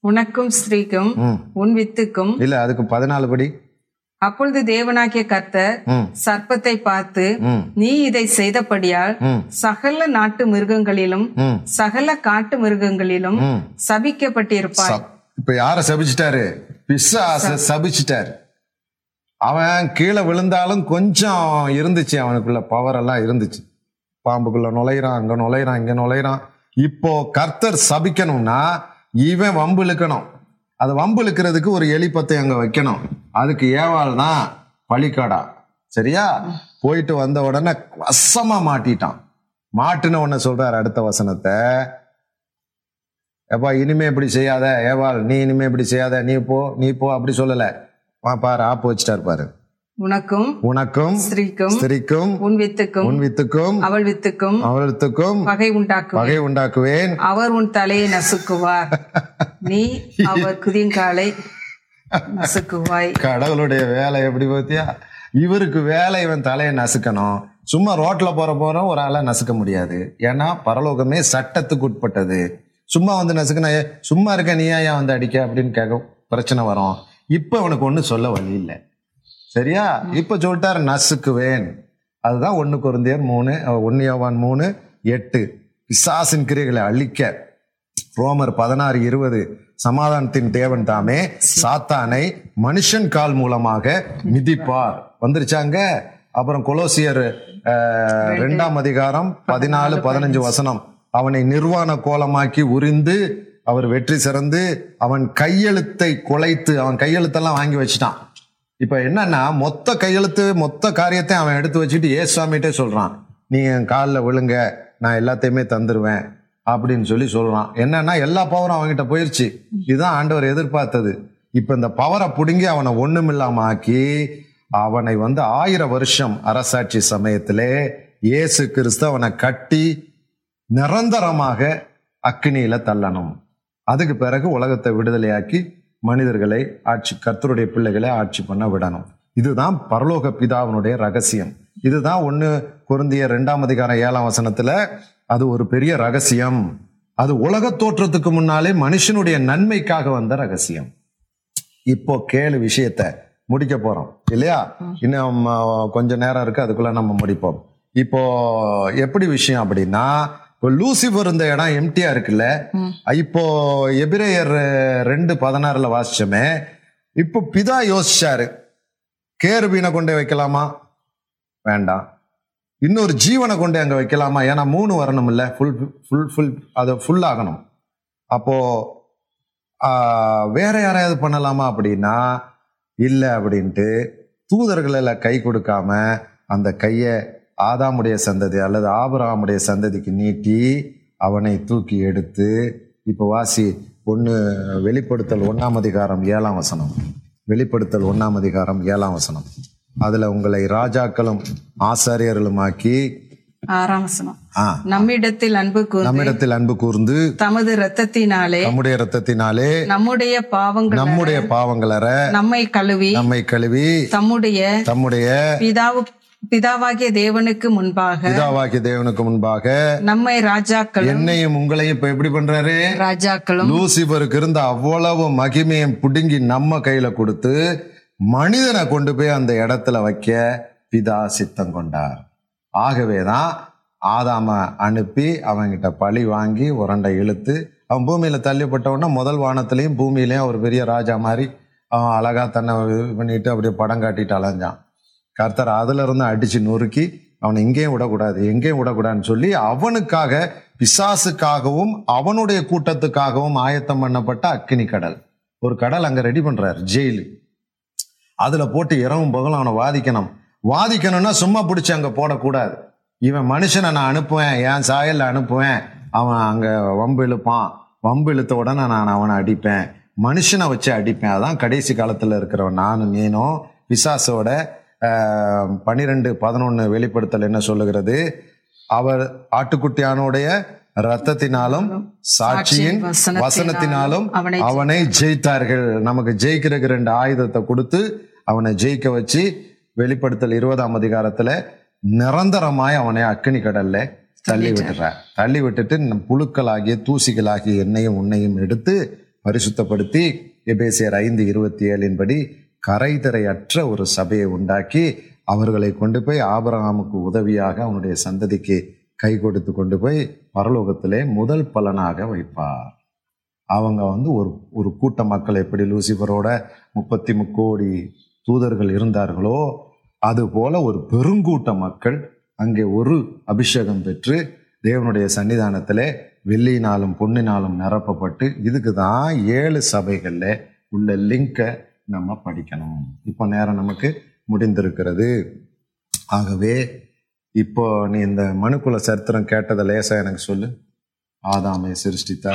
உனக்கும் ஸ்திரீக்கும். உன் வித்துக்கும் இல்ல அதுக்கு பதினாலு படி. அப்பொழுது தேவனாகிய கர்த்தர் சர்ப்பத்தை பார்த்து நீ இதை செய்தபடியால் சகல நாட்டு மிருகங்களிலும் சகல காட்டு மிருகங்களிலும் ம். சபிக்கப்பட்டிருப்பாய். சப்- இப்ப யார சபிச்சிட்டாரு? பிசாச சபிச்சிட்டாரு. அவன் கீழே விழுந்தாலும் கொஞ்சம் இருந்துச்சு அவனுக்குள்ள பவர் எல்லாம் இருந்துச்சு. பாம்புக்குள்ள நுழையிறான் அங்க நுழையிறான் இங்க நுழையிறான். இப்போ கர்த்தர் சபிக்கணும்னா இவன் வம்பு இழுக்கணும். அது வம்பு இழுக்கிறதுக்கு ஒரு எலிப்பத்தை அங்கே வைக்கணும். அதுக்கு ஏவாள் தான் பழிக்காடா. சரியா? போயிட்டு வந்த உடனே வசமா மாட்டிட்டான். மாட்டுன உடனே சொல்றாரு அடுத்த வசனத்தை. எப்பா இனிமே இப்படி செய்யாத ஏவாள் நீ இனிமே இப்படி செய்யாத நீ போ நீ போ அப்படி சொல்லலை. வா பாரு ஆப்பு வச்சுட்டாரு பாரு. உனக்கும் உனக்கும் ஸ்திரீக்கும் ஸ்திரிக்கும் உன் வித்துக்கும் உன் வித்துக்கும் அவள் வித்துக்கும் அவளுக்கும் பகை உண்டாக்கும் பகை உண்டாக்குவேன். அவர் உன் தலையை நசுக்குவார். நீ அவர் குதிங்காலை நசுக்குவாய். கடவுளுடைய வேலை எப்படி பார்த்தியா? இவருக்கு வேலை இவன் தலையை நசுக்கணும். சும்மா ரோட்ல போற போற ஒரு ஆளை நசுக்க முடியாது. ஏன்னா பரலோகமே சட்டத்துக்கு உட்பட்டது. சும்மா வந்து நசுக்கினா "ஏ, சும்மா இருக்க நீ ஏன் வந்து அடிக்க? அப்படின்னு கேட்க பிரச்சனை வரும். இப்ப அவனுக்கு ஒன்றும் சொல்ல வழி இல்லை. சரியா? இப்ப சொல்லிட்டாரு நசுக்குவேன் அதுதான் ஒண்ணு குருந்தியர் மூணு ஒன்னு யோவான் மூணு எட்டு. பிசாசின் கிரிகளை அழிக்க. ரோமர் பதினாறு இருபது. சமாதானத்தின் தேவன் தாமே சாத்தானை மனுஷன் கால் மூலமாக மிதிப்பார். வந்துருச்சாங்க அப்புறம் கொலோசியர் ரெண்டாம் அதிகாரம் பதினாலு பதினஞ்சு. வசனம். அவனை நிர்வாண கோலமாக்கி உரிந்து அவர் வெற்றி சிறந்து அவன் கையெழுத்தை குலைத்து அவன் கையெழுத்தெல்லாம் வாங்கி வச்சுட்டான். இப்ப என்னன்னா மொத்த கையெழுத்து மொத்த காரியத்தை அவன் எடுத்து வச்சுட்டு ஏசுவாமிட்டே சொல்றான். நீங்க என் காலில் விழுங்க. நான் எல்லாத்தையுமே தந்துருவேன். அப்படின்னு சொல்லி சொல்றான். என்னன்னா எல்லா பவரும் அவன்கிட்ட போயிருச்சு. இதுதான் ஆண்டவர் எதிர்பார்த்தது. இப்ப இந்த பவரை பிடுங்கி அவனை ஒண்ணுமில்லாம ஆக்கி அவனை வந்து ஆயிரம் வருஷம் அரசாட்சி சமயத்திலே இயேசு கிறிஸ்து அவனை கட்டி நிரந்தரமாக அக்னியில தள்ளணும். அதுக்கு பிறகு உலகத்தை விடுதலையாக்கி மனிதர்களை ஆட்சி கர்த்தருடைய பிள்ளைகளை ஆட்சி பண்ண விடணும். இதுதான் பரலோக பிதாவினுடைய ரகசியம். இதுதான் ஒன்று குருந்திய ரெண்டாம் அதிகாரம் ஏழாம் வசனத்தில் அது ஒரு பெரிய ரகசியம். அது உலக தோற்றத்துக்கு முன்னாலே மனுஷனுடைய நன்மைக்காக வந்த ரகசியம். இப்போ கேளு விஷயத்த முடிக்க போறோம். இல்லையா? இன்னும் கொஞ்சம் நேரம் இருக்கு அதுக்குள்ள நம்ம முடிப்போம். இப்போ எப்படி விஷயம் அப்படின்னா இப்போ லூசிபர் இந்த இடம் எம்டியா இருக்குல்ல. இப்போ எபிரேயர் ரெண்டு பதினாறுல வாசிச்சோமே. இப்போ பிதா யோசிச்சாரு கேருபீனை கொண்டு வைக்கலாமா? வேண்டாம். இன்னொரு ஜீவனை கொண்டு அங்க வைக்கலாமா? ஏன்னா மூணு வரணும் இல்ல ஃபுல் ஃபுல் ஃபுல் அது ஃபுல் ஆகணும். அப்போ வேற யாரையாவது பண்ணலாமா அப்படின்னா இல்லை அப்படின்ட்டு தூதர்களில் கை கொடுக்காம அந்த கையை ஆதாமுடைய சந்ததி அல்லது ஆபிரகாமுடைய சந்ததிக்கு நீட்டி அவனை தூக்கி எடுத்து இப்போ வாசி ஒன்று வெளிப்படுத்தல் ஒன்றாம் அதிகாரம் ஏழாம் வசனம். வெளிப்படுத்தல் ஒன்றாம் அதிகாரம் ஏழாம் வசனம். அதில் உங்களை ராஜாக்களும் ஆசாரியர்களுமாக்கி நம்மிடத்தில் அன்பு கூர்ந்து நம்மிடத்தில் அன்பு கூர்ந்து தமது இரத்தத்தினாலே நம்முடைய இரத்தத்தினாலே நம்முடைய பாவங்கள் நம்முடைய பாவங்களற நம்மை கழுவி நம்மை கழுவி தம்முடைய தம்முடைய பிதாவு பிதாவாகிய தேவனுக்கு முன்பாக பிதாவாகிய தேவனுக்கு முன்பாக நம்மை ராஜாக்களும் என்னையும் உங்களையும் இப்ப எப்படி பண்றாரு? ராஜாக்களும் லூசிபருக்கு இருந்த அவ்வளவு மகிமையும் புடுங்கி நம்ம கையில கொடுத்து மனிதனை கொண்டு போய் அந்த இடத்துல வைக்க பிதா சித்தம் கொண்டார். ஆகவேதான் ஆதாம அனுப்பி அவன்கிட்ட பழி வாங்கி உரண்டை இழுத்து அவன் பூமியில தள்ளப்பட்ட உடனே முதல் வானத்திலையும் பூமியிலையும் ஒரு பெரிய ராஜா மாதிரி அவன் அழகா தன்னை இது பண்ணிட்டு அப்படியே படம் காட்டிட்டு அலைஞ்சான். கர்த்தர் அதுல இருந்து அடிச்சு நொறுக்கி அவனை எங்கேயும் விடக்கூடாது எங்கேயும் விடக்கூடாதுன்னு சொல்லி அவனுக்காக பிசாசுக்காகவும் அவனுடைய கூட்டத்துக்காகவும் ஆயத்தம் பண்ணப்பட்ட அக்கினி கடல். ஒரு கடல் அங்க ரெடி பண்ணுறாரு ஜெயிலு. அதுல போட்டு இரவும் பகலும் அவனை வாதிக்கணும். வாதிக்கணும்னா சும்மா பிடிச்சி அங்க போடக்கூடாது. இவன் மனுஷனை நான் அனுப்புவேன் என் சாயல்ல அனுப்புவேன் அவன் அங்க வம்பு இழுப்பான் வம்பு இழுத்த உடனே நான் அவனை அடிப்பேன் மனுஷனை வச்சு அடிப்பேன். அதான் கடைசி காலத்துல இருக்கிறவன் நானும் நீனும் பிசாசோட பனிரெண்டு பதினொன்னு வெளிப்படுத்தல் என்ன சொல்லுகிறது? அவர் ஆட்டுக்குட்டியானுடைய ரத்தத்தினாலும் சாட்சியின் வசனத்தினாலும் அவனை ஜெயித்தார்கள். நமக்கு ஜெயிக்கிறதுக்கு ரெண்டு ஆயுதத்தை கொடுத்து அவனை ஜெயிக்க வச்சு வெளிப்படுத்தல் இருபதாம் அதிகாரத்துல நிரந்தரமாய் அவனை அக்கினி கடல்ல தள்ளி விட்டுறார். தள்ளி விட்டுட்டு நம் புழுக்களாகிய தூசிகளாகிய எண்ணெயும் உன்னையும் எடுத்து பரிசுத்தப்படுத்தி எபேசியர் ஐந்து இருபத்தி ஏழின் படி கரைதரையற்ற ஒரு சபையை உண்டாக்கி அவர்களை கொண்டு போய் ஆபரகாமுக்கு உதவியாக அவனுடைய சந்ததிக்கு கை கொடுத்து கொண்டு போய் பரலோகத்திலே முதல் பலனாக வைப்பார். அவங்க வந்து ஒரு ஒரு கூட்ட மக்கள் எப்படி லூசிபரோட முப்பத்தி முக்கோடி தூதர்கள் இருந்தார்களோ அதுபோல ஒரு பெருங்கூட்ட மக்கள் அங்கே ஒரு அபிஷேகம் பெற்று தேவனுடைய சன்னிதானத்திலே வெள்ளியினாலும் பொன்னினாலும் நிரப்பப்பட்டு இதுக்கு தான் ஏழு சபைகளில் உள்ள லிங்கை நம்ம படிக்கணும். இப்போ நேரம் நமக்கு முடிந்திருக்கிறது. ஆகவே இப்போ நீ இந்த மனுக்குல சரித்திரம் கேட்டதை லேசா எனக்கு சொல்லு. ஆதாமை சிருஷ்டித்தா.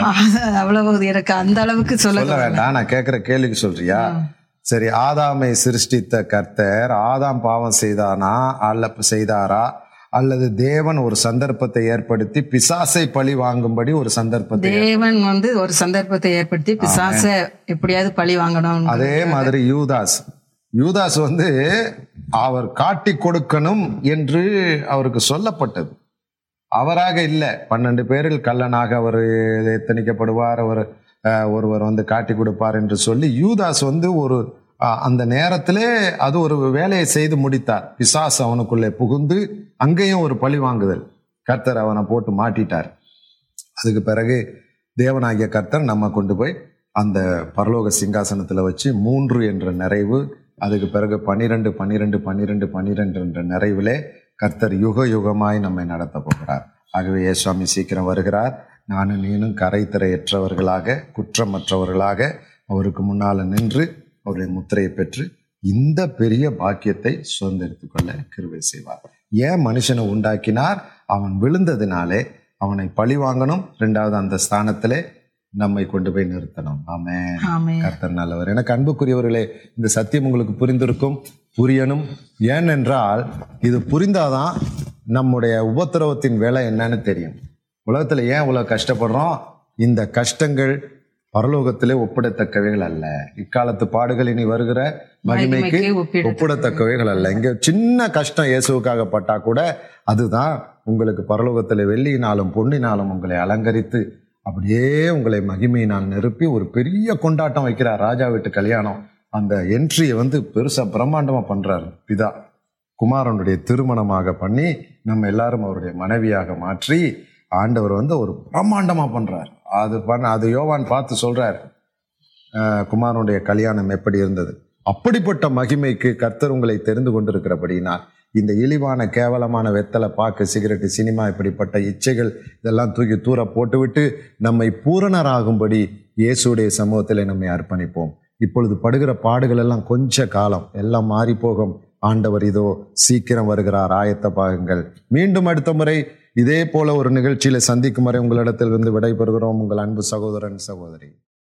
அவ்வளவு எனக்கு அந்த அளவுக்கு சொல்ல வேண்டாம் நான் கேட்கிற கேள்விக்கு சொல்றியா? சரி ஆதாமை சிருஷ்டித்த கர்த்தர் ஆதாம் பாவம் செய்தானா? அல்ல செய்தாரா? அல்லது தேவன் ஒரு சந்தர்ப்பத்தை ஏற்படுத்தி பிசாசை பழி வாங்கும்படி ஒரு சந்தர்ப்பத்தை தேவன் வந்து ஒரு சந்தர்ப்பத்தை ஏற்படுத்தி பிசாச எப்படியாவது பழி வாங்கணும் அதே மாதிரி யூதாஸ். யூதாஸ் வந்து அவர் காட்டி கொடுக்கணும் என்று அவருக்கு சொல்லப்பட்டது. அவராக இல்லை. பன்னெண்டு பேரில் கல்லனாக அவர் எத்தனிக்கப்படுவார் அவர் ஒருவர் வந்து காட்டி கொடுப்பார் என்று சொல்லி யூதாஸ் வந்து ஒரு அந்த நேரத்திலே அது ஒரு வேலையை செய்து முடித்தார். பிசாஸ் அவனுக்குள்ளே புகுந்து அங்கேயும் ஒரு பழி வாங்குதல். கர்த்தர் அவனை போட்டு மாட்டிட்டார். அதுக்கு பிறகு தேவனாகிய கர்த்தர் நம்ம கொண்டு போய் அந்த பரலோக சிங்காசனத்தில் வச்சு மூன்று என்ற நிறைவு அதுக்கு பிறகு பன்னிரெண்டு பன்னிரெண்டு பன்னிரெண்டு பன்னிரெண்டு என்ற நிறைவிலே கர்த்தர் யுக யுகமாய் நம்மை நடத்த போகிறார். ஆகவே ஏசுவாமி சீக்கிரம் வருகிறார். நானும் நீனும் கரைத்திரையற்றவர்களாக குற்றமற்றவர்களாக அவருக்கு முன்னால் நின்று அவருடைய முத்திரையை பெற்று இந்த பெரிய பாக்கியத்தை சுதந்திரித்துக் கொள்ள கிருபை செய்வார். ஏன் மனுஷனை உண்டாக்கினார்? அவன் விழுந்ததினாலே அவனை பழி வாங்கணும். ரெண்டாவது அந்த ஸ்தானத்திலே நம்மை கொண்டு போய் நிறுத்தணும். ஆமே கர்த்தர் நல்லவர். எனக்கு அன்புக்குரியவர்களே இந்த சத்தியம் உங்களுக்கு புரிந்திருக்கும் புரியணும். ஏனென்றால் இது புரிந்தாதான் நம்முடைய உபத்திரவத்தின் வேலை என்னன்னு தெரியும். உலகத்துல ஏன் இவ்வளவு கஷ்டப்படுறோம்? இந்த கஷ்டங்கள் பரலோகத்திலே ஒப்பிடத்தக்கவைகள் அல்ல இக்காலத்து பாடுகள் இனி வருகிற மகிமைக்கு மகிமைக்கு ஒப்பிடத்தக்கவை. ஒப்பிடத்தக்கவைகள் அல்ல இங்க சின்ன கஷ்டம் இயேசுவுக்காக பட்டா கூட அதுதான் உங்களுக்கு பரலோகத்தில் வெள்ளியினாலும் பொன்னினாலும் உங்களை அலங்கரித்து அப்படியே உங்களை மகிமையினால் நிரப்பி ஒரு பெரிய கொண்டாட்டம் வைக்கிறார் ராஜா வீட்டு கல்யாணம். அந்த என்ட்ரியை வந்து பெருசா பிரம்மாண்டமா பண்றாரு பிதா. குமாரனுடைய திருமணமாக பண்ணி நம்ம எல்லாரும் அவருடைய மனைவியாக மாற்றி ஆண்டவர் வந்து ஒரு பிரம்மாண்டமா பண்றார். அது பண்ண அது யோவான் பார்த்து சொல்கிறார் குமாரனுடைய கல்யாணம் எப்படி இருந்தது? அப்படிப்பட்ட மகிமைக்கு கர்த்தர் உங்களை தெரிந்து கொண்டிருக்கிறபடினால் இந்த இழிவான கேவலமான வெத்தலை பாக்கு சிகரெட்டு சினிமா இப்படிப்பட்ட இச்சைகள் இதெல்லாம் தூக்கி தூர போட்டுவிட்டு நம்மை பூரணராகும்படி இயேசுடைய சமூகத்தில் நம்மை அர்ப்பணிப்போம். இப்பொழுது படுகிற பாடுகள் எல்லாம் கொஞ்ச காலம் எல்லாம் மாறி போகும் ஆண்டவர் இதோ சீக்கிரம் வருகிறார். ஆயத்த பாகங்கள். மீண்டும் அடுத்த முறை இதே போல ஒரு நிகழ்ச்சியில் சந்திக்கும் வரை உங்களிடத்தில் இருந்து விடைபெறுகிறோம். உங்கள் அன்பு சகோதரன் சகோதரி.